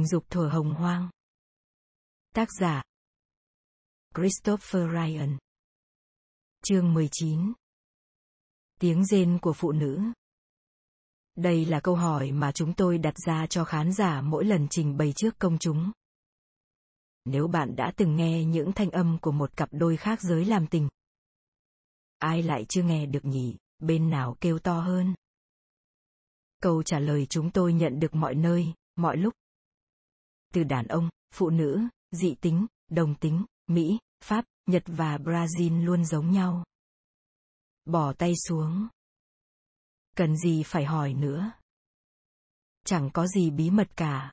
tình dục thuở hồng hoang. Tác giả Christopher Ryan Chương 19 Tiếng rên của phụ nữ Đây là câu hỏi mà chúng tôi đặt ra cho khán giả mỗi lần trình bày trước công chúng. Nếu bạn đã từng nghe những thanh âm của một cặp đôi khác giới làm tình, ai lại chưa nghe được nhỉ, bên nào kêu to hơn? Câu trả lời chúng tôi nhận được mọi nơi, mọi lúc. Từ đàn ông, phụ nữ, dị tính, đồng tính, Mỹ, Pháp, Nhật và Brazil luôn giống nhau. Bỏ tay xuống. Cần gì phải hỏi nữa. Chẳng có gì bí mật cả.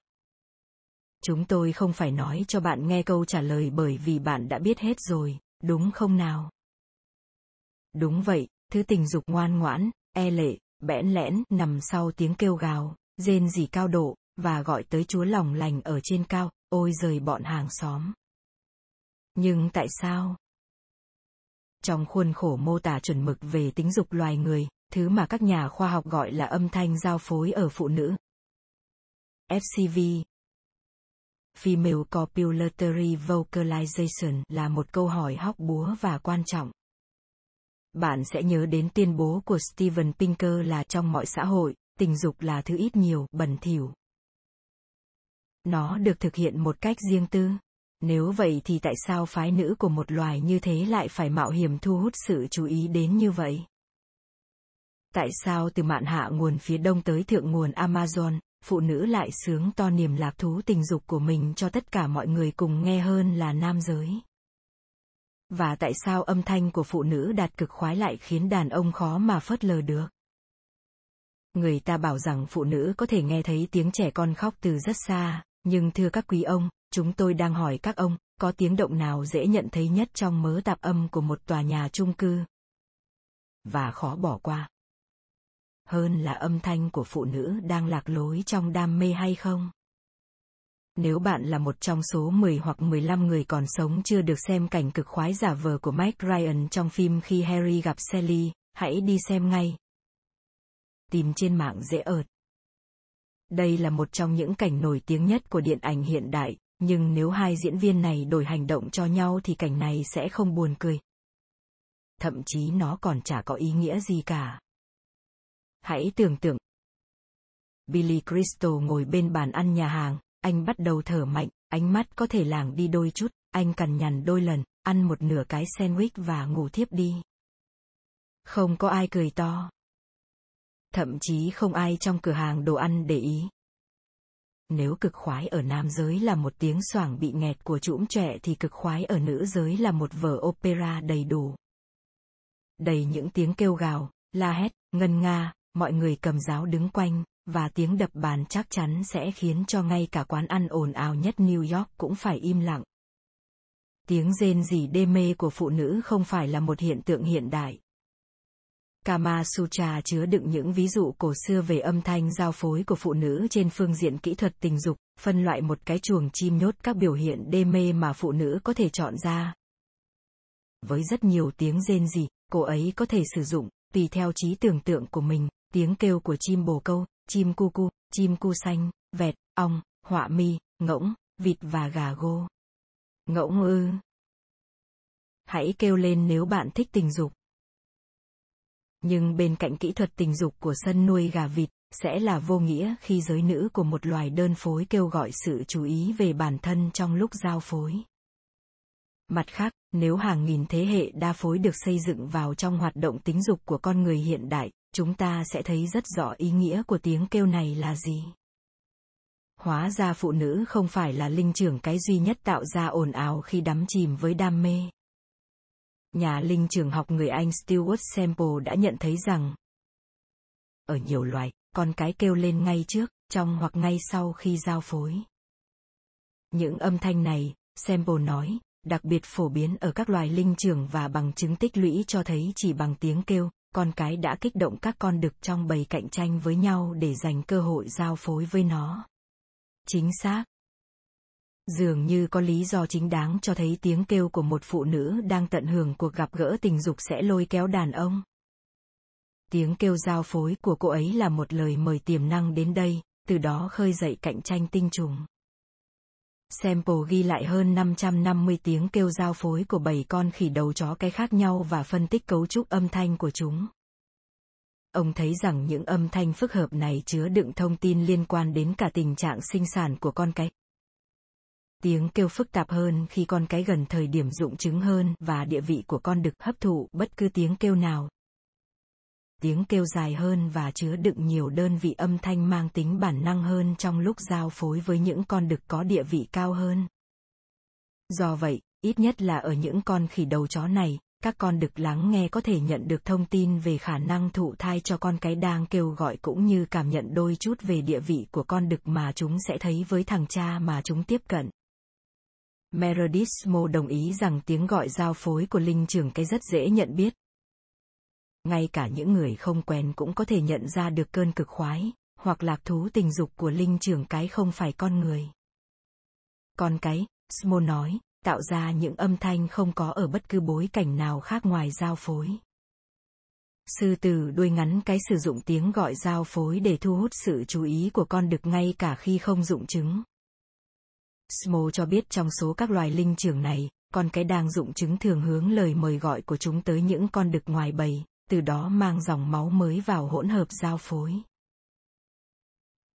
Chúng tôi không phải nói cho bạn nghe câu trả lời bởi vì bạn đã biết hết rồi, đúng không nào? Đúng vậy, thứ tình dục ngoan ngoãn, e lệ, bẽn lẽn nằm sau tiếng kêu gào, rên rỉ cao độ, và gọi tới chúa lòng lành ở trên cao, ôi rời bọn hàng xóm. Nhưng tại sao? Trong khuôn khổ mô tả chuẩn mực về tính dục loài người, thứ mà các nhà khoa học gọi là âm thanh giao phối ở phụ nữ. FCV Female Copulatory Vocalization là một câu hỏi hóc búa và quan trọng. Bạn sẽ nhớ đến tuyên bố của Steven Pinker là trong mọi xã hội, tình dục là thứ ít nhiều, bẩn thỉu. Nó được thực hiện một cách riêng tư. Nếu vậy thì tại sao phái nữ của một loài như thế lại phải mạo hiểm thu hút sự chú ý đến như vậy? Tại sao từ mạn hạ nguồn phía đông tới thượng nguồn Amazon, phụ nữ lại sướng to niềm lạc thú tình dục của mình cho tất cả mọi người cùng nghe hơn là nam giới? Và tại sao âm thanh của phụ nữ đạt cực khoái lại khiến đàn ông khó mà phớt lờ được? Người ta bảo rằng phụ nữ có thể nghe thấy tiếng trẻ con khóc từ rất xa, nhưng thưa các quý ông, chúng tôi đang hỏi các ông, có tiếng động nào dễ nhận thấy nhất trong mớ tạp âm của một tòa nhà chung cư? Và khó bỏ qua. Hơn là âm thanh của phụ nữ đang lạc lối trong đam mê hay không? Nếu bạn là một trong số 10 hoặc 15 người còn sống chưa được xem cảnh cực khoái giả vờ của Mike Ryan trong phim khi Harry gặp Sally, hãy đi xem ngay. Tìm trên mạng dễ ợt. Đây là một trong những cảnh nổi tiếng nhất của điện ảnh hiện đại, nhưng nếu hai diễn viên này đổi hành động cho nhau thì cảnh này sẽ không buồn cười. Thậm chí nó còn chả có ý nghĩa gì cả. Hãy tưởng tượng. Billy Crystal ngồi bên bàn ăn nhà hàng, anh bắt đầu thở mạnh, ánh mắt có thể lảng đi đôi chút, anh cằn nhằn đôi lần, ăn một nửa cái sandwich và ngủ thiếp đi. Không có ai cười to. Thậm chí không ai trong cửa hàng đồ ăn để ý. Nếu cực khoái ở nam giới là một tiếng xoảng bị nghẹt của trũm trẻ thì cực khoái ở nữ giới là một vở opera đầy đủ. Đầy những tiếng kêu gào, la hét, ngân nga, mọi người cầm giáo đứng quanh, và tiếng đập bàn chắc chắn sẽ khiến cho ngay cả quán ăn ồn ào nhất New York cũng phải im lặng. Tiếng rên rỉ đê mê của phụ nữ không phải là một hiện tượng hiện đại. Kama Sutra chứa đựng những ví dụ cổ xưa về âm thanh giao phối của phụ nữ trên phương diện kỹ thuật tình dục, phân loại một cái chuồng chim nhốt các biểu hiện đê mê mà phụ nữ có thể chọn ra. Với rất nhiều tiếng rên rỉ, cô ấy có thể sử dụng, tùy theo trí tưởng tượng của mình, tiếng kêu của chim bồ câu, chim cu cu, chim cu xanh, vẹt, ong, họa mi, ngỗng, vịt và gà gô. Ngỗng ư. Hãy kêu lên nếu bạn thích tình dục. Nhưng bên cạnh kỹ thuật tình dục của sân nuôi gà vịt, sẽ là vô nghĩa khi giới nữ của một loài đơn phối kêu gọi sự chú ý về bản thân trong lúc giao phối. Mặt khác, nếu hàng nghìn thế hệ đa phối được xây dựng vào trong hoạt động tính dục của con người hiện đại, chúng ta sẽ thấy rất rõ ý nghĩa của tiếng kêu này là gì. Hóa ra phụ nữ không phải là linh trưởng cái duy nhất tạo ra ồn ào khi đắm chìm với đam mê. Nhà linh trường học người Anh Stewart Semple đã nhận thấy rằng ở nhiều loài, con cái kêu lên ngay trước, trong hoặc ngay sau khi giao phối. Những âm thanh này, Semple nói, đặc biệt phổ biến ở các loài linh trưởng và bằng chứng tích lũy cho thấy chỉ bằng tiếng kêu, con cái đã kích động các con đực trong bầy cạnh tranh với nhau để giành cơ hội giao phối với nó. Chính xác. Dường như có lý do chính đáng cho thấy tiếng kêu của một phụ nữ đang tận hưởng cuộc gặp gỡ tình dục sẽ lôi kéo đàn ông. Tiếng kêu giao phối của cô ấy là một lời mời tiềm năng đến đây, từ đó khơi dậy cạnh tranh tinh trùng. Sample ghi lại hơn 550 tiếng kêu giao phối của 7 con khỉ đầu chó cái khác nhau và phân tích cấu trúc âm thanh của chúng. Ông thấy rằng những âm thanh phức hợp này chứa đựng thông tin liên quan đến cả tình trạng sinh sản của con cái. Tiếng kêu phức tạp hơn khi con cái gần thời điểm dụng chứng hơn và địa vị của con đực hấp thụ bất cứ tiếng kêu nào. Tiếng kêu dài hơn và chứa đựng nhiều đơn vị âm thanh mang tính bản năng hơn trong lúc giao phối với những con đực có địa vị cao hơn. Do vậy, ít nhất là ở những con khỉ đầu chó này, các con đực lắng nghe có thể nhận được thông tin về khả năng thụ thai cho con cái đang kêu gọi cũng như cảm nhận đôi chút về địa vị của con đực mà chúng sẽ thấy với thằng cha mà chúng tiếp cận. Meredith Mo đồng ý rằng tiếng gọi giao phối của linh trưởng cái rất dễ nhận biết. Ngay cả những người không quen cũng có thể nhận ra được cơn cực khoái, hoặc lạc thú tình dục của linh trưởng cái không phải con người. Con cái, Smo nói, tạo ra những âm thanh không có ở bất cứ bối cảnh nào khác ngoài giao phối. Sư tử đuôi ngắn cái sử dụng tiếng gọi giao phối để thu hút sự chú ý của con đực ngay cả khi không dụng chứng. Smo cho biết trong số các loài linh trưởng này, con cái đang dụng chứng thường hướng lời mời gọi của chúng tới những con đực ngoài bầy, từ đó mang dòng máu mới vào hỗn hợp giao phối.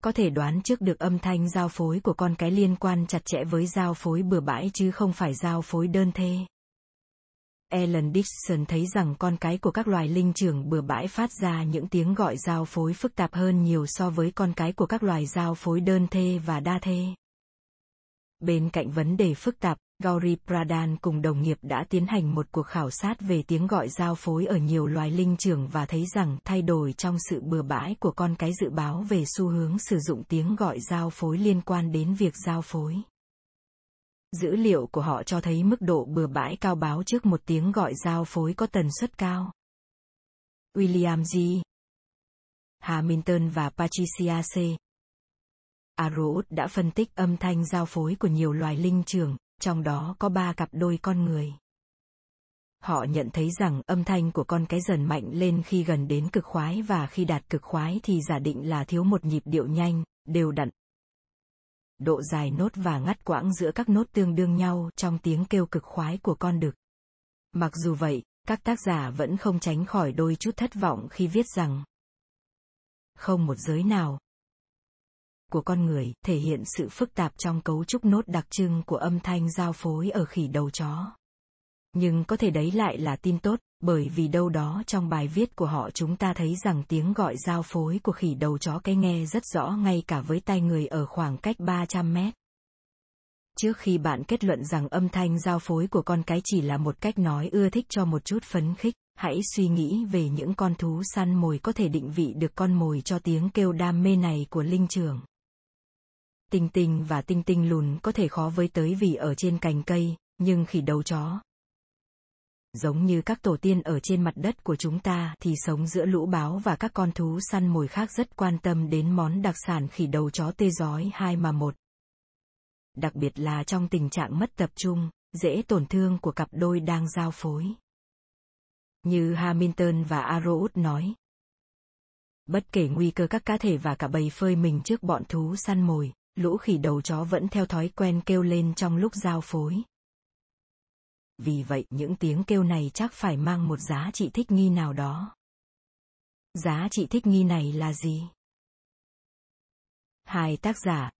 Có thể đoán trước được âm thanh giao phối của con cái liên quan chặt chẽ với giao phối bừa bãi chứ không phải giao phối đơn thê. Ellen Dixon thấy rằng con cái của các loài linh trưởng bừa bãi phát ra những tiếng gọi giao phối phức tạp hơn nhiều so với con cái của các loài giao phối đơn thê và đa thê. Bên cạnh vấn đề phức tạp, Gauri Pradhan cùng đồng nghiệp đã tiến hành một cuộc khảo sát về tiếng gọi giao phối ở nhiều loài linh trưởng và thấy rằng thay đổi trong sự bừa bãi của con cái dự báo về xu hướng sử dụng tiếng gọi giao phối liên quan đến việc giao phối. Dữ liệu của họ cho thấy mức độ bừa bãi cao báo trước một tiếng gọi giao phối có tần suất cao. William G. Hamilton và Patricia C. Arrow đã phân tích âm thanh giao phối của nhiều loài linh trưởng, trong đó có ba cặp đôi con người. Họ nhận thấy rằng âm thanh của con cái dần mạnh lên khi gần đến cực khoái và khi đạt cực khoái thì giả định là thiếu một nhịp điệu nhanh, đều đặn. Độ dài nốt và ngắt quãng giữa các nốt tương đương nhau trong tiếng kêu cực khoái của con đực. Mặc dù vậy, các tác giả vẫn không tránh khỏi đôi chút thất vọng khi viết rằng không một giới nào, của con người thể hiện sự phức tạp trong cấu trúc nốt đặc trưng của âm thanh giao phối ở khỉ đầu chó. Nhưng có thể đấy lại là tin tốt, bởi vì đâu đó trong bài viết của họ chúng ta thấy rằng tiếng gọi giao phối của khỉ đầu chó cái nghe rất rõ ngay cả với tai người ở khoảng cách 300 mét. Trước khi bạn kết luận rằng âm thanh giao phối của con cái chỉ là một cách nói ưa thích cho một chút phấn khích, hãy suy nghĩ về những con thú săn mồi có thể định vị được con mồi cho tiếng kêu đam mê này của linh trưởng. Tinh tinh và tinh tinh lùn có thể khó với tới vì ở trên cành cây, nhưng khỉ đầu chó. Giống như các tổ tiên ở trên mặt đất của chúng ta thì sống giữa lũ báo và các con thú săn mồi khác rất quan tâm đến món đặc sản khỉ đầu chó tê giói hai mà một. Đặc biệt là trong tình trạng mất tập trung, dễ tổn thương của cặp đôi đang giao phối. Như Hamilton và Arrowood nói. Bất kể nguy cơ các cá thể và cả bầy phơi mình trước bọn thú săn mồi, lũ khỉ đầu chó vẫn theo thói quen kêu lên trong lúc giao phối. Vì vậy những tiếng kêu này chắc phải mang một giá trị thích nghi nào đó. Giá trị thích nghi này là gì? Hai tác giả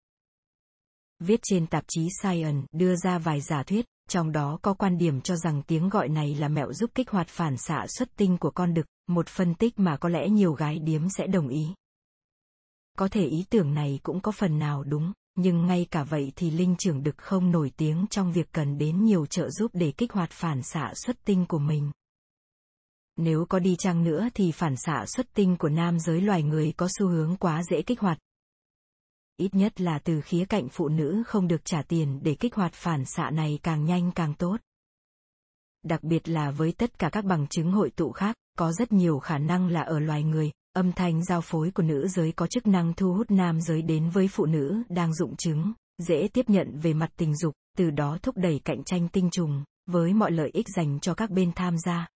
Viết trên tạp chí Science đưa ra vài giả thuyết, trong đó có quan điểm cho rằng tiếng gọi này là mẹo giúp kích hoạt phản xạ xuất tinh của con đực, một phân tích mà có lẽ nhiều gái điếm sẽ đồng ý. Có thể ý tưởng này cũng có phần nào đúng, nhưng ngay cả vậy thì linh trưởng đực không nổi tiếng trong việc cần đến nhiều trợ giúp để kích hoạt phản xạ xuất tinh của mình. Nếu có đi chăng nữa thì phản xạ xuất tinh của nam giới loài người có xu hướng quá dễ kích hoạt. Ít nhất là từ khía cạnh phụ nữ không được trả tiền để kích hoạt phản xạ này càng nhanh càng tốt. Đặc biệt là với tất cả các bằng chứng hội tụ khác, có rất nhiều khả năng là ở loài người, Âm thanh giao phối của nữ giới có chức năng thu hút nam giới đến với phụ nữ đang dụng trứng, dễ tiếp nhận về mặt tình dục, từ đó thúc đẩy cạnh tranh tinh trùng, với mọi lợi ích dành cho các bên tham gia.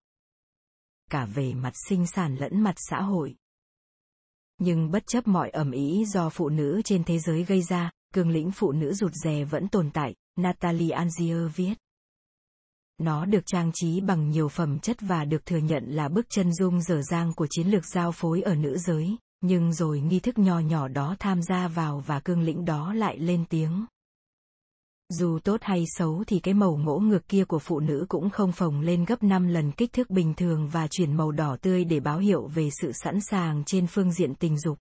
Cả về mặt sinh sản lẫn mặt xã hội. Nhưng bất chấp mọi ẩm ý do phụ nữ trên thế giới gây ra, cương lĩnh phụ nữ rụt rè vẫn tồn tại, Natalie Angier viết. Nó được trang trí bằng nhiều phẩm chất và được thừa nhận là bước chân dung dở dang của chiến lược giao phối ở nữ giới, nhưng rồi nghi thức nho nhỏ đó tham gia vào và cương lĩnh đó lại lên tiếng. Dù tốt hay xấu thì cái màu ngỗ ngược kia của phụ nữ cũng không phồng lên gấp 5 lần kích thước bình thường và chuyển màu đỏ tươi để báo hiệu về sự sẵn sàng trên phương diện tình dục.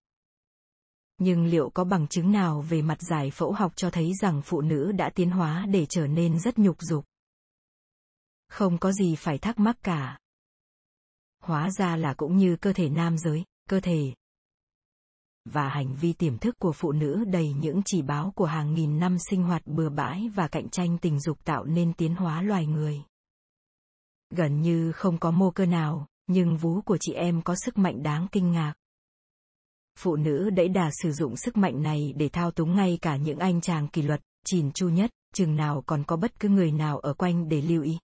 Nhưng liệu có bằng chứng nào về mặt giải phẫu học cho thấy rằng phụ nữ đã tiến hóa để trở nên rất nhục dục? Không có gì phải thắc mắc cả. Hóa ra là cũng như cơ thể nam giới, cơ thể, và hành vi tiềm thức của phụ nữ đầy những chỉ báo của hàng nghìn năm sinh hoạt bừa bãi và cạnh tranh tình dục tạo nên tiến hóa loài người. Gần như không có mô cơ nào, nhưng vú của chị em có sức mạnh đáng kinh ngạc. Phụ nữ đẫy đà sử dụng sức mạnh này để thao túng ngay cả những anh chàng kỷ luật, chỉn chu nhất, chừng nào còn có bất cứ người nào ở quanh để lưu ý.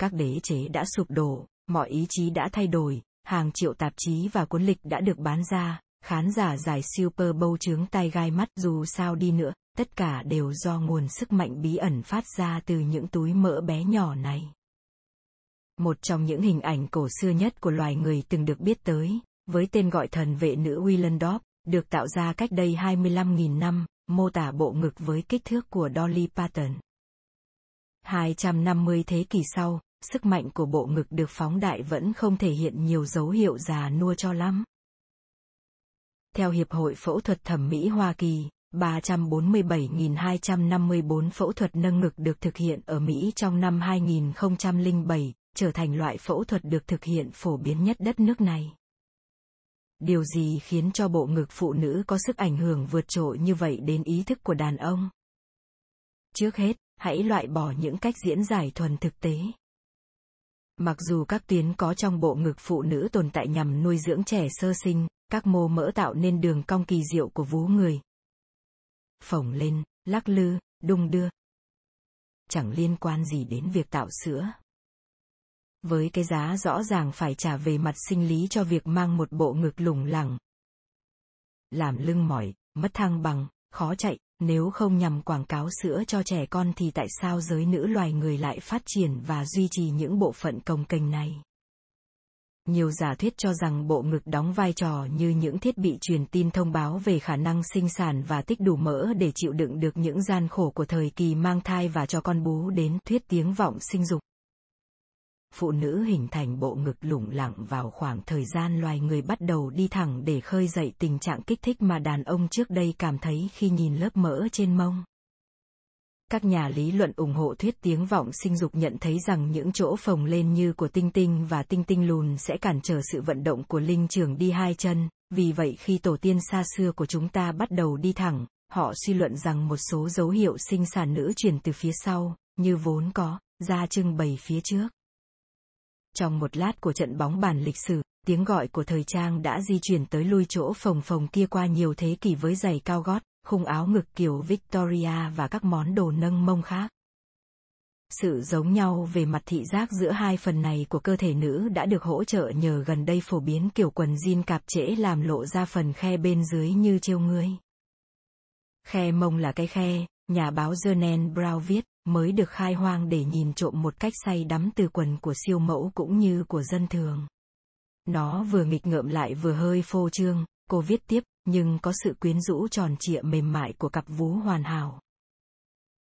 Các đế chế đã sụp đổ, mọi ý chí đã thay đổi, hàng triệu tạp chí và cuốn lịch đã được bán ra, khán giả giải Super Bowl chướng tay gai mắt dù sao đi nữa, tất cả đều do nguồn sức mạnh bí ẩn phát ra từ những túi mỡ bé nhỏ này. Một trong những hình ảnh cổ xưa nhất của loài người từng được biết tới, với tên gọi thần vệ nữ Willendorf, được tạo ra cách đây 25.000 năm, mô tả bộ ngực với kích thước của Dolly Parton. 250 thế kỷ sau, sức mạnh của bộ ngực được phóng đại vẫn không thể hiện nhiều dấu hiệu già nua cho lắm. Theo Hiệp hội Phẫu thuật Thẩm mỹ Hoa Kỳ, 347.254 phẫu thuật nâng ngực được thực hiện ở Mỹ trong năm 2007, trở thành loại phẫu thuật được thực hiện phổ biến nhất đất nước này. Điều gì khiến cho bộ ngực phụ nữ có sức ảnh hưởng vượt trội như vậy đến ý thức của đàn ông? Trước hết, hãy loại bỏ những cách diễn giải thuần thực tế. Mặc dù các tuyến có trong bộ ngực phụ nữ tồn tại nhằm nuôi dưỡng trẻ sơ sinh, các mô mỡ tạo nên đường cong kỳ diệu của vú người. Phồng lên, lắc lư, đung đưa. Chẳng liên quan gì đến việc tạo sữa. Với cái giá rõ ràng phải trả về mặt sinh lý cho việc mang một bộ ngực lủng lẳng. Làm lưng mỏi, mất thăng bằng, khó chạy, nếu không nhằm quảng cáo sữa cho trẻ con thì tại sao giới nữ loài người lại phát triển và duy trì những bộ phận cồng kềnh này? Nhiều giả thuyết cho rằng bộ ngực đóng vai trò như những thiết bị truyền tin thông báo về khả năng sinh sản và tích đủ mỡ để chịu đựng được những gian khổ của thời kỳ mang thai và cho con bú đến thuyết tiếng vọng sinh dục. Phụ nữ hình thành bộ ngực lủng lẳng vào khoảng thời gian loài người bắt đầu đi thẳng để khơi dậy tình trạng kích thích mà đàn ông trước đây cảm thấy khi nhìn lớp mỡ trên mông. Các nhà lý luận ủng hộ thuyết tiếng vọng sinh dục nhận thấy rằng những chỗ phồng lên như của tinh tinh và tinh tinh lùn sẽ cản trở sự vận động của linh trưởng đi hai chân, vì vậy khi tổ tiên xa xưa của chúng ta bắt đầu đi thẳng, họ suy luận rằng một số dấu hiệu sinh sản nữ truyền từ phía sau, như vốn có, ra trưng bày phía trước. Trong một lát của trận bóng bàn lịch sử, tiếng gọi của thời trang đã di chuyển tới lui chỗ phồng phồng kia qua nhiều thế kỷ với giày cao gót, khung áo ngực kiểu Victoria và các món đồ nâng mông khác. Sự giống nhau về mặt thị giác giữa hai phần này của cơ thể nữ đã được hỗ trợ nhờ gần đây phổ biến kiểu quần jean cạp trễ làm lộ ra phần khe bên dưới như trêu ngươi. Khe mông là cái khe, nhà báo Jernan Brown viết, mới được khai hoang để nhìn trộm một cách say đắm từ quần của siêu mẫu cũng như của dân thường. Nó vừa nghịch ngợm lại vừa hơi phô trương, cô viết tiếp, nhưng có sự quyến rũ tròn trịa mềm mại của cặp vú hoàn hảo.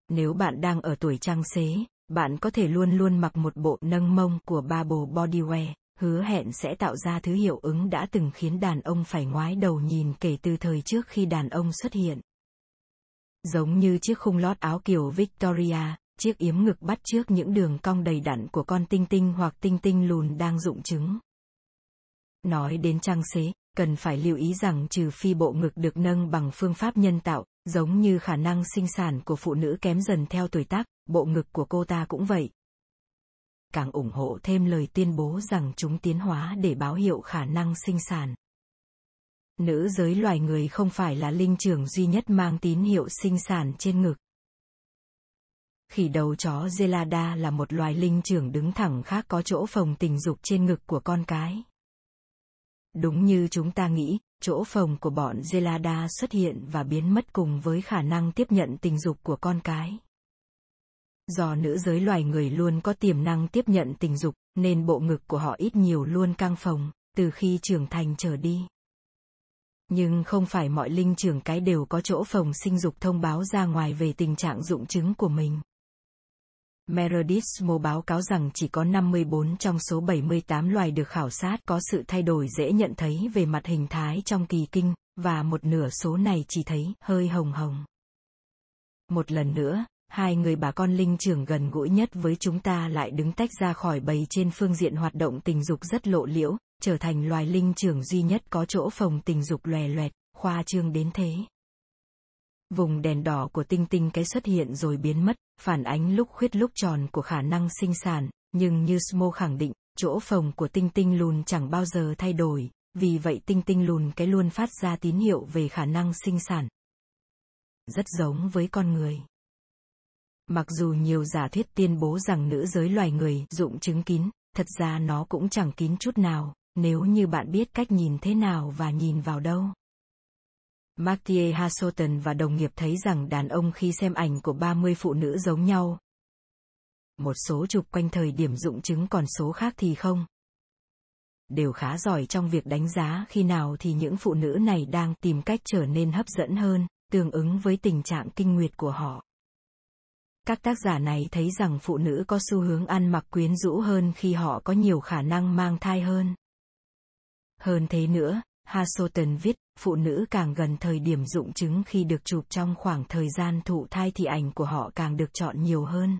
Nếu bạn đang ở tuổi trăng xế, bạn có thể luôn luôn mặc một bộ nâng mông của Bubble Bodywear, hứa hẹn sẽ tạo ra thứ hiệu ứng đã từng khiến đàn ông phải ngoái đầu nhìn kể từ thời trước khi đàn ông xuất hiện. Giống như chiếc khung lót áo kiểu Victoria, chiếc yếm ngực bắt trước những đường cong đầy đặn của con tinh tinh hoặc tinh tinh lùn đang rụng trứng. Nói đến trang xế, cần phải lưu ý rằng trừ phi bộ ngực được nâng bằng phương pháp nhân tạo, giống như khả năng sinh sản của phụ nữ kém dần theo tuổi tác, bộ ngực của cô ta cũng vậy. Càng ủng hộ thêm lời tuyên bố rằng chúng tiến hóa để báo hiệu khả năng sinh sản. Nữ giới loài người không phải là linh trưởng duy nhất mang tín hiệu sinh sản trên ngực. Khỉ đầu chó Zelada là một loài linh trưởng đứng thẳng khác có chỗ phòng tình dục trên ngực của con cái. Đúng như chúng ta nghĩ, chỗ phòng của bọn Zelada xuất hiện và biến mất cùng với khả năng tiếp nhận tình dục của con cái. Do nữ giới loài người luôn có tiềm năng tiếp nhận tình dục, nên bộ ngực của họ ít nhiều luôn căng phồng, từ khi trưởng thành trở đi. Nhưng không phải mọi linh trưởng cái đều có chỗ phòng sinh dục thông báo ra ngoài về tình trạng dụng chứng của mình. Meredith Mo báo cáo rằng chỉ có 54 trong số 78 loài được khảo sát có sự thay đổi dễ nhận thấy về mặt hình thái trong kỳ kinh, và một nửa số này chỉ thấy hơi hồng hồng. Một lần nữa, hai người bà con linh trưởng gần gũi nhất với chúng ta lại đứng tách ra khỏi bầy trên phương diện hoạt động tình dục rất lộ liễu, trở thành loài linh trưởng duy nhất có chỗ phòng tình dục lòe loẹt, khoa trương đến thế. Vùng đèn đỏ của tinh tinh cái xuất hiện rồi biến mất, phản ánh lúc khuyết lúc tròn của khả năng sinh sản, nhưng như Smo khẳng định, chỗ phòng của tinh tinh lùn chẳng bao giờ thay đổi, vì vậy tinh tinh lùn cái luôn phát ra tín hiệu về khả năng sinh sản. Rất giống với con người. Mặc dù nhiều giả thuyết tuyên bố rằng nữ giới loài người dụng chứng kín, thật ra nó cũng chẳng kín chút nào, nếu như bạn biết cách nhìn thế nào và nhìn vào đâu. Mathieu Hasselton và đồng nghiệp thấy rằng đàn ông khi xem ảnh của 30 phụ nữ giống nhau. Một số chụp quanh thời điểm dụng chứng còn số khác thì không. Đều khá giỏi trong việc đánh giá khi nào thì những phụ nữ này đang tìm cách trở nên hấp dẫn hơn, tương ứng với tình trạng kinh nguyệt của họ. Các tác giả này thấy rằng phụ nữ có xu hướng ăn mặc quyến rũ hơn khi họ có nhiều khả năng mang thai hơn. Hơn thế nữa, Hasoton viết, phụ nữ càng gần thời điểm dụng chứng khi được chụp trong khoảng thời gian thụ thai thì ảnh của họ càng được chọn nhiều hơn.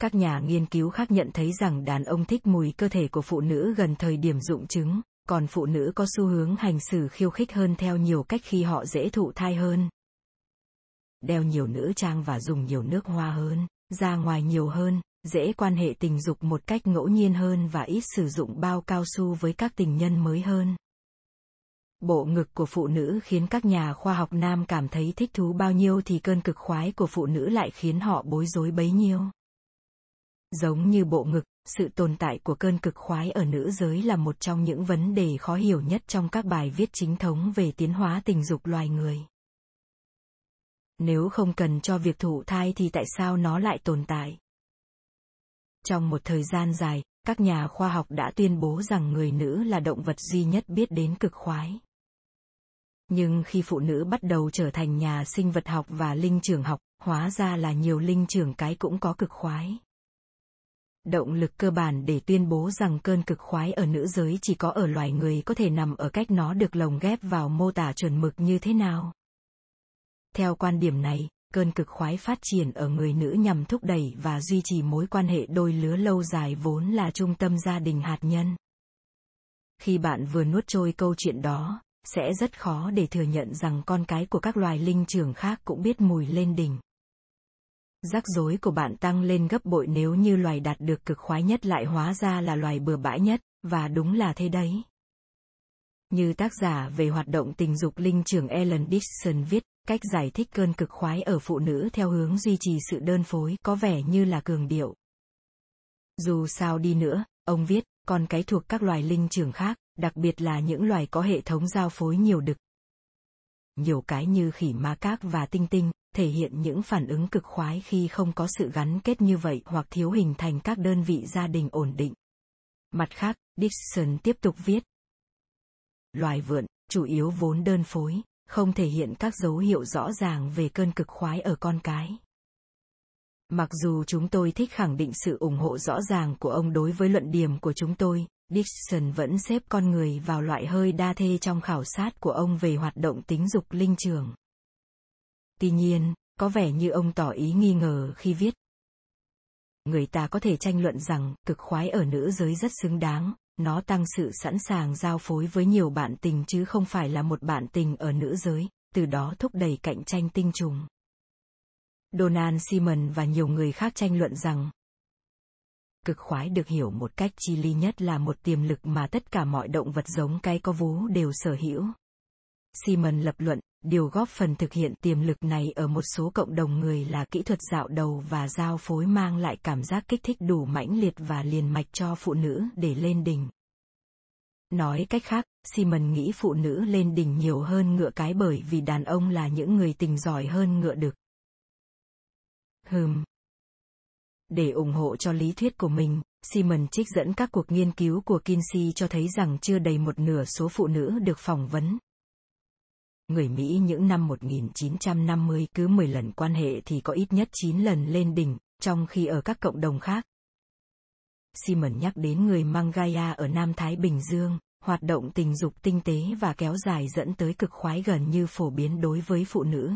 Các nhà nghiên cứu khác nhận thấy rằng đàn ông thích mùi cơ thể của phụ nữ gần thời điểm dụng chứng, còn phụ nữ có xu hướng hành xử khiêu khích hơn theo nhiều cách khi họ dễ thụ thai hơn. Đeo nhiều nữ trang và dùng nhiều nước hoa hơn, ra ngoài nhiều hơn, dễ quan hệ tình dục một cách ngẫu nhiên hơn và ít sử dụng bao cao su với các tình nhân mới hơn. Bộ ngực của phụ nữ khiến các nhà khoa học nam cảm thấy thích thú bao nhiêu thì cơn cực khoái của phụ nữ lại khiến họ bối rối bấy nhiêu. Giống như bộ ngực, sự tồn tại của cơn cực khoái ở nữ giới là một trong những vấn đề khó hiểu nhất trong các bài viết chính thống về tiến hóa tình dục loài người. Nếu không cần cho việc thụ thai thì tại sao nó lại tồn tại? Trong một thời gian dài, các nhà khoa học đã tuyên bố rằng người nữ là động vật duy nhất biết đến cực khoái. Nhưng khi phụ nữ bắt đầu trở thành nhà sinh vật học và linh trưởng học, hóa ra là nhiều linh trưởng cái cũng có cực khoái. Động lực cơ bản để tuyên bố rằng cơn cực khoái ở nữ giới chỉ có ở loài người có thể nằm ở cách nó được lồng ghép vào mô tả chuẩn mực như thế nào. Theo quan điểm này, cơn cực khoái phát triển ở người nữ nhằm thúc đẩy và duy trì mối quan hệ đôi lứa lâu dài vốn là trung tâm gia đình hạt nhân. Khi bạn vừa nuốt trôi câu chuyện đó, sẽ rất khó để thừa nhận rằng con cái của các loài linh trưởng khác cũng biết mùi lên đỉnh. Rắc rối của bạn tăng lên gấp bội nếu như loài đạt được cực khoái nhất lại hóa ra là loài bừa bãi nhất, và đúng là thế đấy. Như tác giả về hoạt động tình dục linh trưởng Ellen Dixon viết, cách giải thích cơn cực khoái ở phụ nữ theo hướng duy trì sự đơn phối có vẻ như là cường điệu. Dù sao đi nữa, ông viết, còn cái thuộc các loài linh trưởng khác, đặc biệt là những loài có hệ thống giao phối nhiều đực. Nhiều cái như khỉ ma các và tinh tinh, thể hiện những phản ứng cực khoái khi không có sự gắn kết như vậy hoặc thiếu hình thành các đơn vị gia đình ổn định. Mặt khác, Dixon tiếp tục viết. Loài vượn, chủ yếu vốn đơn phối, không thể hiện các dấu hiệu rõ ràng về cơn cực khoái ở con cái. Mặc dù chúng tôi thích khẳng định sự ủng hộ rõ ràng của ông đối với luận điểm của chúng tôi, Dixon vẫn xếp con người vào loại hơi đa thê trong khảo sát của ông về hoạt động tính dục linh trường. Tuy nhiên, có vẻ như ông tỏ ý nghi ngờ khi viết. Người ta có thể tranh luận rằng cực khoái ở nữ giới rất xứng đáng, nó tăng sự sẵn sàng giao phối với nhiều bạn tình chứ không phải là một bạn tình ở nữ giới, từ đó thúc đẩy cạnh tranh tinh trùng. Donald Simon và nhiều người khác tranh luận rằng cực khoái được hiểu một cách chi ly nhất là một tiềm lực mà tất cả mọi động vật giống cái có vú đều sở hữu. Simon lập luận, điều góp phần thực hiện tiềm lực này ở một số cộng đồng người là kỹ thuật dạo đầu và giao phối mang lại cảm giác kích thích đủ mãnh liệt và liền mạch cho phụ nữ để lên đỉnh. Nói cách khác, Simon nghĩ phụ nữ lên đỉnh nhiều hơn ngựa cái bởi vì đàn ông là những người tình giỏi hơn ngựa đực. Hừm. Để ủng hộ cho lý thuyết của mình, Simon trích dẫn các cuộc nghiên cứu của Kinsey cho thấy rằng chưa đầy một nửa số phụ nữ được phỏng vấn. Người Mỹ những năm 1950 cứ 10 lần quan hệ thì có ít nhất 9 lần lên đỉnh, trong khi ở các cộng đồng khác. Simon nhắc đến người Mangaya ở Nam Thái Bình Dương, hoạt động tình dục tinh tế và kéo dài dẫn tới cực khoái gần như phổ biến đối với phụ nữ.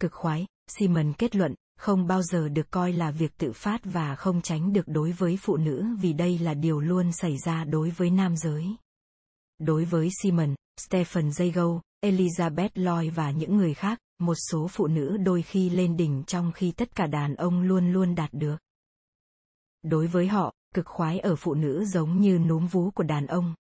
Cực khoái, Simon kết luận, không bao giờ được coi là việc tự phát và không tránh được đối với phụ nữ vì đây là điều luôn xảy ra đối với nam giới. Đối với Simon, Stephen Jago, Elizabeth Lloyd và những người khác, một số phụ nữ đôi khi lên đỉnh trong khi tất cả đàn ông luôn luôn đạt được. Đối với họ, cực khoái ở phụ nữ giống như núm vú của đàn ông.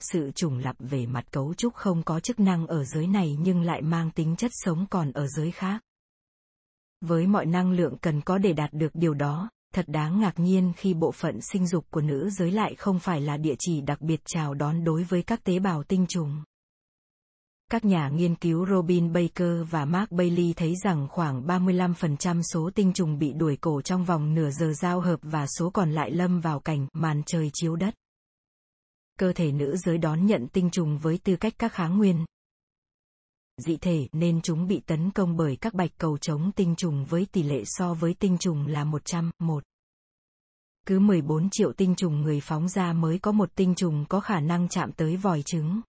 Sự trùng lập về mặt cấu trúc không có chức năng ở giới này nhưng lại mang tính chất sống còn ở giới khác. Với mọi năng lượng cần có để đạt được điều đó, thật đáng ngạc nhiên khi bộ phận sinh dục của nữ giới lại không phải là địa chỉ đặc biệt chào đón đối với các tế bào tinh trùng. Các nhà nghiên cứu Robin Baker và Mark Bailey thấy rằng khoảng 35% số tinh trùng bị đuổi cổ trong vòng nửa giờ giao hợp và số còn lại lâm vào cảnh màn trời chiếu đất. Cơ thể nữ giới đón nhận tinh trùng với tư cách các kháng nguyên. Dị thể nên chúng bị tấn công bởi các bạch cầu chống tinh trùng với tỷ lệ so với tinh trùng là 100, 1. Cứ 14 triệu tinh trùng người phóng ra mới có một tinh trùng có khả năng chạm tới vòi trứng.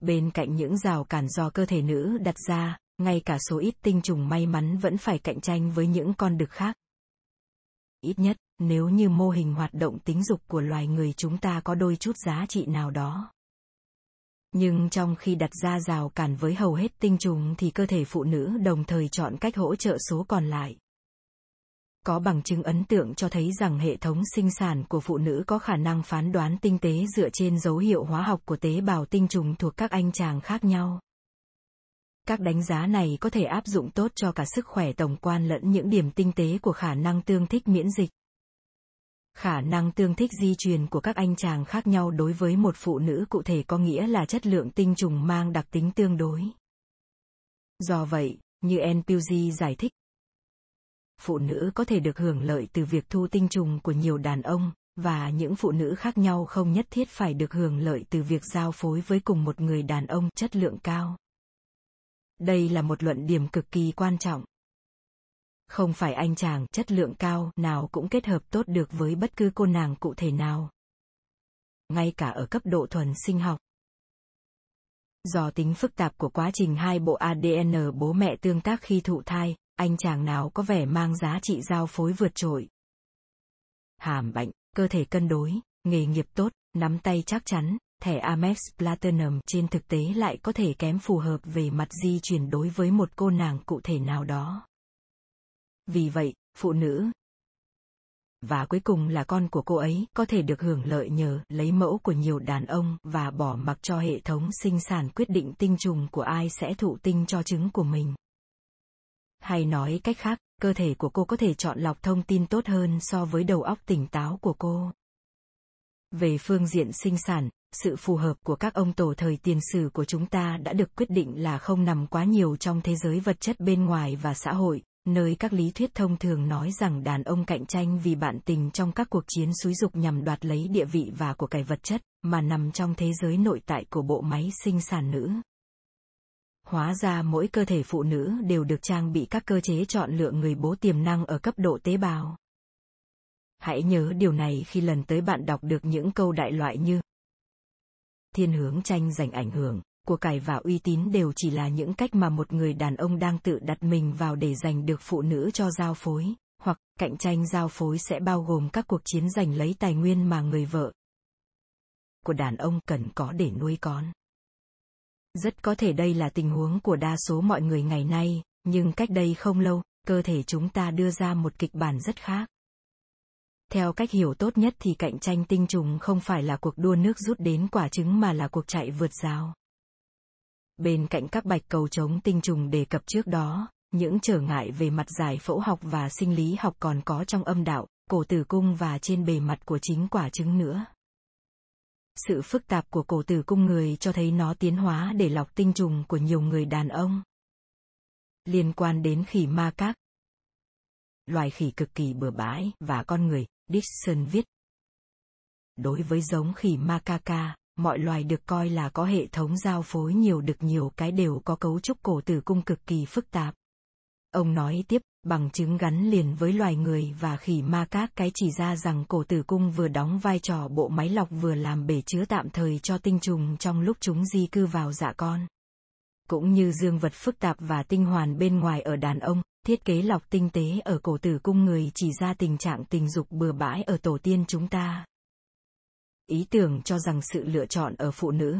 Bên cạnh những rào cản do cơ thể nữ đặt ra, ngay cả số ít tinh trùng may mắn vẫn phải cạnh tranh với những con đực khác. Ít nhất, nếu như mô hình hoạt động tính dục của loài người chúng ta có đôi chút giá trị nào đó. Nhưng trong khi đặt ra rào cản với hầu hết tinh trùng thì cơ thể phụ nữ đồng thời chọn cách hỗ trợ số còn lại có bằng chứng ấn tượng cho thấy rằng hệ thống sinh sản của phụ nữ có khả năng phán đoán tinh tế dựa trên dấu hiệu hóa học của tế bào tinh trùng thuộc các anh chàng khác nhau. Các đánh giá này có thể áp dụng tốt cho cả sức khỏe tổng quan lẫn những điểm tinh tế của khả năng tương thích miễn dịch. Khả năng tương thích di truyền của các anh chàng khác nhau đối với một phụ nữ cụ thể có nghĩa là chất lượng tinh trùng mang đặc tính tương đối. Do vậy, như NPG giải thích, phụ nữ có thể được hưởng lợi từ việc thu tinh trùng của nhiều đàn ông, và những phụ nữ khác nhau không nhất thiết phải được hưởng lợi từ việc giao phối với cùng một người đàn ông chất lượng cao. Đây là một luận điểm cực kỳ quan trọng. Không phải anh chàng chất lượng cao nào cũng kết hợp tốt được với bất cứ cô nàng cụ thể nào. Ngay cả ở cấp độ thuần sinh học. Do tính phức tạp của quá trình hai bộ ADN bố mẹ tương tác khi thụ thai, anh chàng nào có vẻ mang giá trị giao phối vượt trội. Hàm bệnh, cơ thể cân đối, nghề nghiệp tốt, nắm tay chắc chắn, thẻ Amex Platinum trên thực tế lại có thể kém phù hợp về mặt di chuyển đối với một cô nàng cụ thể nào đó. Vì vậy, phụ nữ và cuối cùng là con của cô ấy có thể được hưởng lợi nhờ lấy mẫu của nhiều đàn ông và bỏ mặc cho hệ thống sinh sản quyết định tinh trùng của ai sẽ thụ tinh cho trứng của mình. Hay nói cách khác, cơ thể của cô có thể chọn lọc thông tin tốt hơn so với đầu óc tỉnh táo của cô. Về phương diện sinh sản, sự phù hợp của các ông tổ thời tiền sử của chúng ta đã được quyết định là không nằm quá nhiều trong thế giới vật chất bên ngoài và xã hội, nơi các lý thuyết thông thường nói rằng đàn ông cạnh tranh vì bạn tình trong các cuộc chiến xúi dục nhằm đoạt lấy địa vị và của cải vật chất, mà nằm trong thế giới nội tại của bộ máy sinh sản nữ hóa ra mỗi cơ thể phụ nữ đều được trang bị các cơ chế chọn lựa người bố tiềm năng ở cấp độ tế bào. Hãy nhớ điều này khi lần tới bạn đọc được những câu đại loại như Thiên hướng tranh giành ảnh hưởng, của cải và uy tín đều chỉ là những cách mà một người đàn ông đang tự đặt mình vào để giành được phụ nữ cho giao phối, hoặc cạnh tranh giao phối sẽ bao gồm các cuộc chiến giành lấy tài nguyên mà người vợ của đàn ông cần có để nuôi con. Rất có thể đây là tình huống của đa số mọi người ngày nay, nhưng cách đây không lâu, cơ thể chúng ta đưa ra một kịch bản rất khác. Theo cách hiểu tốt nhất thì cạnh tranh tinh trùng không phải là cuộc đua nước rút đến quả trứng mà là cuộc chạy vượt rào. Bên cạnh các bạch cầu chống tinh trùng đề cập trước đó, những trở ngại về mặt giải phẫu học và sinh lý học còn có trong âm đạo, cổ tử cung và trên bề mặt của chính quả trứng nữa. Sự phức tạp của cổ tử cung người cho thấy nó tiến hóa để lọc tinh trùng của nhiều người đàn ông. Liên quan đến khỉ ma các. Loài khỉ cực kỳ bừa bãi và con người, Dixon viết. Đối với giống khỉ macaca, mọi loài được coi là có hệ thống giao phối nhiều được nhiều cái đều có cấu trúc cổ tử cung cực kỳ phức tạp. Ông nói tiếp, bằng chứng gắn liền với loài người và khỉ ma các cái chỉ ra rằng cổ tử cung vừa đóng vai trò bộ máy lọc vừa làm bể chứa tạm thời cho tinh trùng trong lúc chúng di cư vào dạ con. Cũng như dương vật phức tạp và tinh hoàn bên ngoài ở đàn ông, thiết kế lọc tinh tế ở cổ tử cung người chỉ ra tình trạng tình dục bừa bãi ở tổ tiên chúng ta. Ý tưởng cho rằng sự lựa chọn ở phụ nữ,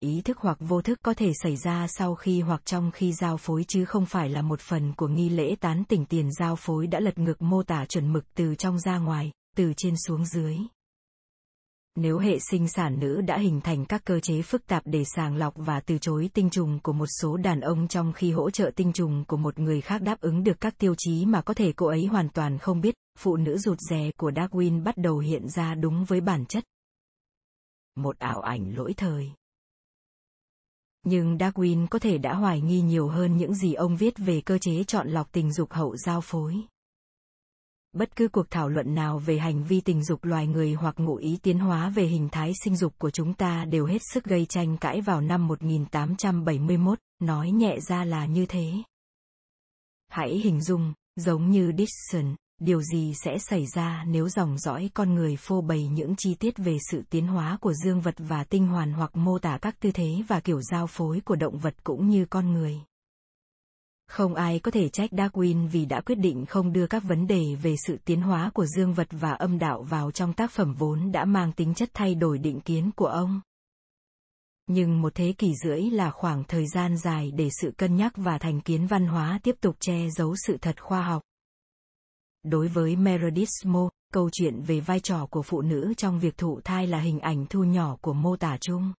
ý thức hoặc vô thức có thể xảy ra sau khi hoặc trong khi giao phối chứ không phải là một phần của nghi lễ tán tỉnh tiền giao phối đã lật ngược mô tả chuẩn mực từ trong ra ngoài, từ trên xuống dưới. Nếu hệ sinh sản nữ đã hình thành các cơ chế phức tạp để sàng lọc và từ chối tinh trùng của một số đàn ông trong khi hỗ trợ tinh trùng của một người khác đáp ứng được các tiêu chí mà có thể cô ấy hoàn toàn không biết, phụ nữ rụt rè của Darwin bắt đầu hiện ra đúng với bản chất. Một ảo ảnh lỗi thời nhưng Darwin có thể đã hoài nghi nhiều hơn những gì ông viết về cơ chế chọn lọc tình dục hậu giao phối. Bất cứ cuộc thảo luận nào về hành vi tình dục loài người hoặc ngụ ý tiến hóa về hình thái sinh dục của chúng ta đều hết sức gây tranh cãi vào năm 1871, nói nhẹ ra là như thế. Hãy hình dung, giống như Dixon, điều gì sẽ xảy ra nếu dòng dõi con người phô bày những chi tiết về sự tiến hóa của dương vật và tinh hoàn hoặc mô tả các tư thế và kiểu giao phối của động vật cũng như con người không ai có thể trách Darwin vì đã quyết định không đưa các vấn đề về sự tiến hóa của dương vật và âm đạo vào trong tác phẩm vốn đã mang tính chất thay đổi định kiến của ông. Nhưng một thế kỷ rưỡi là khoảng thời gian dài để sự cân nhắc và thành kiến văn hóa tiếp tục che giấu sự thật khoa học. Đối với Meredith Mo, câu chuyện về vai trò của phụ nữ trong việc thụ thai là hình ảnh thu nhỏ của mô tả chung.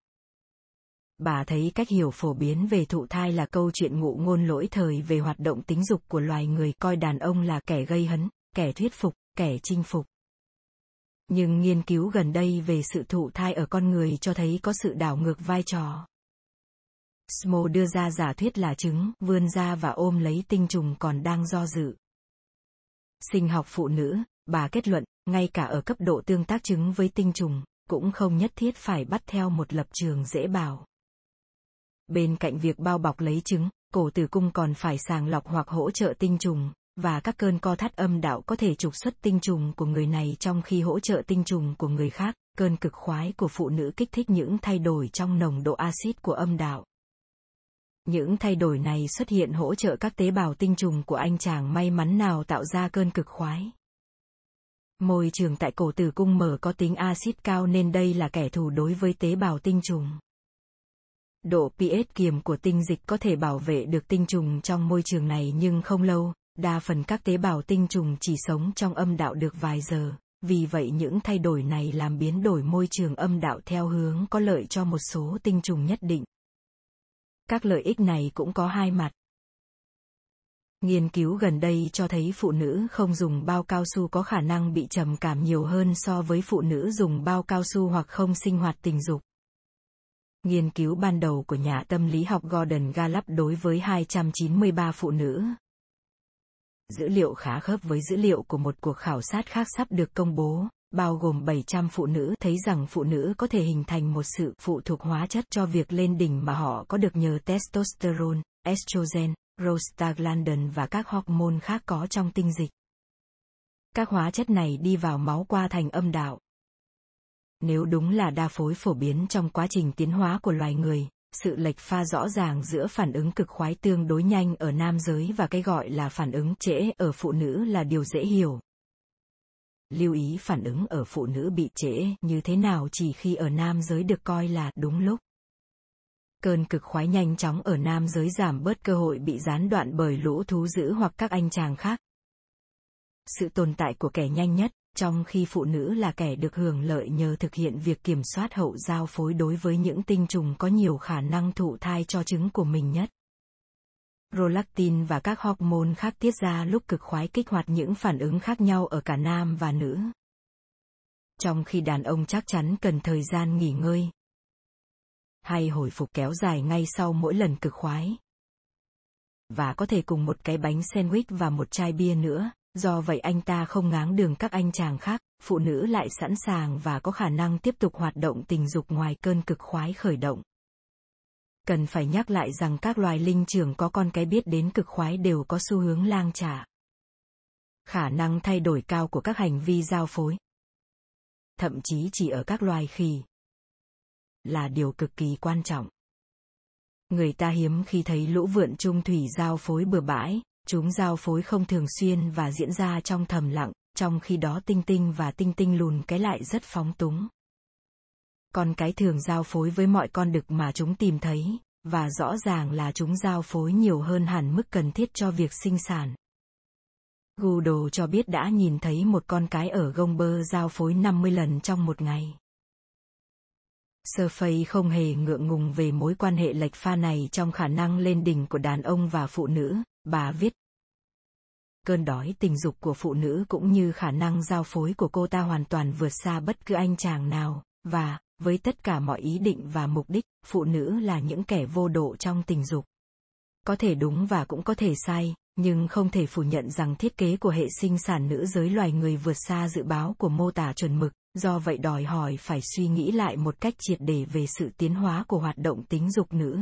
Bà thấy cách hiểu phổ biến về thụ thai là câu chuyện ngụ ngôn lỗi thời về hoạt động tính dục của loài người coi đàn ông là kẻ gây hấn, kẻ thuyết phục, kẻ chinh phục. Nhưng nghiên cứu gần đây về sự thụ thai ở con người cho thấy có sự đảo ngược vai trò. Smo đưa ra giả thuyết là trứng vươn ra và ôm lấy tinh trùng còn đang do dự. Sinh học phụ nữ, bà kết luận, ngay cả ở cấp độ tương tác trứng với tinh trùng, cũng không nhất thiết phải bắt theo một lập trường dễ bảo. Bên cạnh việc bao bọc lấy trứng, cổ tử cung còn phải sàng lọc hoặc hỗ trợ tinh trùng, và các cơn co thắt âm đạo có thể trục xuất tinh trùng của người này trong khi hỗ trợ tinh trùng của người khác. Cơn cực khoái của phụ nữ kích thích những thay đổi trong nồng độ axit của âm đạo. Những thay đổi này xuất hiện hỗ trợ các tế bào tinh trùng của anh chàng may mắn nào tạo ra cơn cực khoái. Môi trường tại cổ tử cung mở có tính axit cao nên đây là kẻ thù đối với tế bào tinh trùng. Độ pH kiềm của tinh dịch có thể bảo vệ được tinh trùng trong môi trường này nhưng không lâu, đa phần các tế bào tinh trùng chỉ sống trong âm đạo được vài giờ, vì vậy những thay đổi này làm biến đổi môi trường âm đạo theo hướng có lợi cho một số tinh trùng nhất định. Các lợi ích này cũng có hai mặt. Nghiên cứu gần đây cho thấy phụ nữ không dùng bao cao su có khả năng bị trầm cảm nhiều hơn so với phụ nữ dùng bao cao su hoặc không sinh hoạt tình dục. Nghiên cứu ban đầu của nhà tâm lý học Gordon Gallup đối với 293 phụ nữ. Dữ liệu khá khớp với dữ liệu của một cuộc khảo sát khác sắp được công bố, bao gồm 700 phụ nữ thấy rằng phụ nữ có thể hình thành một sự phụ thuộc hóa chất cho việc lên đỉnh mà họ có được nhờ testosterone, estrogen, prostaglandin và các hormone khác có trong tinh dịch. Các hóa chất này đi vào máu qua thành âm đạo, nếu đúng là đa phối phổ biến trong quá trình tiến hóa của loài người, sự lệch pha rõ ràng giữa phản ứng cực khoái tương đối nhanh ở nam giới và cái gọi là phản ứng trễ ở phụ nữ là điều dễ hiểu. Lưu ý phản ứng ở phụ nữ bị trễ như thế nào chỉ khi ở nam giới được coi là đúng lúc. Cơn cực khoái nhanh chóng ở nam giới giảm bớt cơ hội bị gián đoạn bởi lũ thú dữ hoặc các anh chàng khác. Sự tồn tại của kẻ nhanh nhất, trong khi phụ nữ là kẻ được hưởng lợi nhờ thực hiện việc kiểm soát hậu giao phối đối với những tinh trùng có nhiều khả năng thụ thai cho trứng của mình nhất. Prolactin và các hormone khác tiết ra lúc cực khoái kích hoạt những phản ứng khác nhau ở cả nam và nữ. trong khi đàn ông chắc chắn cần thời gian nghỉ ngơi, hay hồi phục kéo dài ngay sau mỗi lần cực khoái và có thể cùng một cái bánh sandwich và một chai bia nữa, do vậy anh ta không ngáng đường các anh chàng khác, phụ nữ lại sẵn sàng và có khả năng tiếp tục hoạt động tình dục ngoài cơn cực khoái khởi động cần phải nhắc lại rằng các loài linh trưởng có con cái biết đến cực khoái đều có xu hướng lang trả khả năng thay đổi cao của các hành vi giao phối. Thậm chí chỉ ở các loài khỉ. Là điều cực kỳ quan trọng. Người ta hiếm khi thấy lũ vượn trung thủy giao phối bừa bãi, chúng giao phối không thường xuyên và diễn ra trong thầm lặng, trong khi đó tinh tinh và tinh tinh lùn cái lại rất phóng túng con cái thường giao phối với mọi con đực mà chúng tìm thấy và rõ ràng là chúng giao phối nhiều hơn hẳn mức cần thiết cho việc sinh sản Google cho biết đã nhìn thấy một con cái ở gông bơ giao phối 50 lần trong một ngày. Surface không hề ngượng ngùng về mối quan hệ lệch pha này trong khả năng lên đỉnh của đàn ông và phụ nữ, bà viết. Cơn đói tình dục của phụ nữ cũng như khả năng giao phối của cô ta hoàn toàn vượt xa bất cứ anh chàng nào, và, với tất cả mọi ý định và mục đích, phụ nữ là những kẻ vô độ trong tình dục. Có thể đúng và cũng có thể sai, nhưng không thể phủ nhận rằng thiết kế của hệ sinh sản nữ giới loài người vượt xa dự báo của mô tả chuẩn mực, do vậy đòi hỏi phải suy nghĩ lại một cách triệt để về sự tiến hóa của hoạt động tính dục nữ.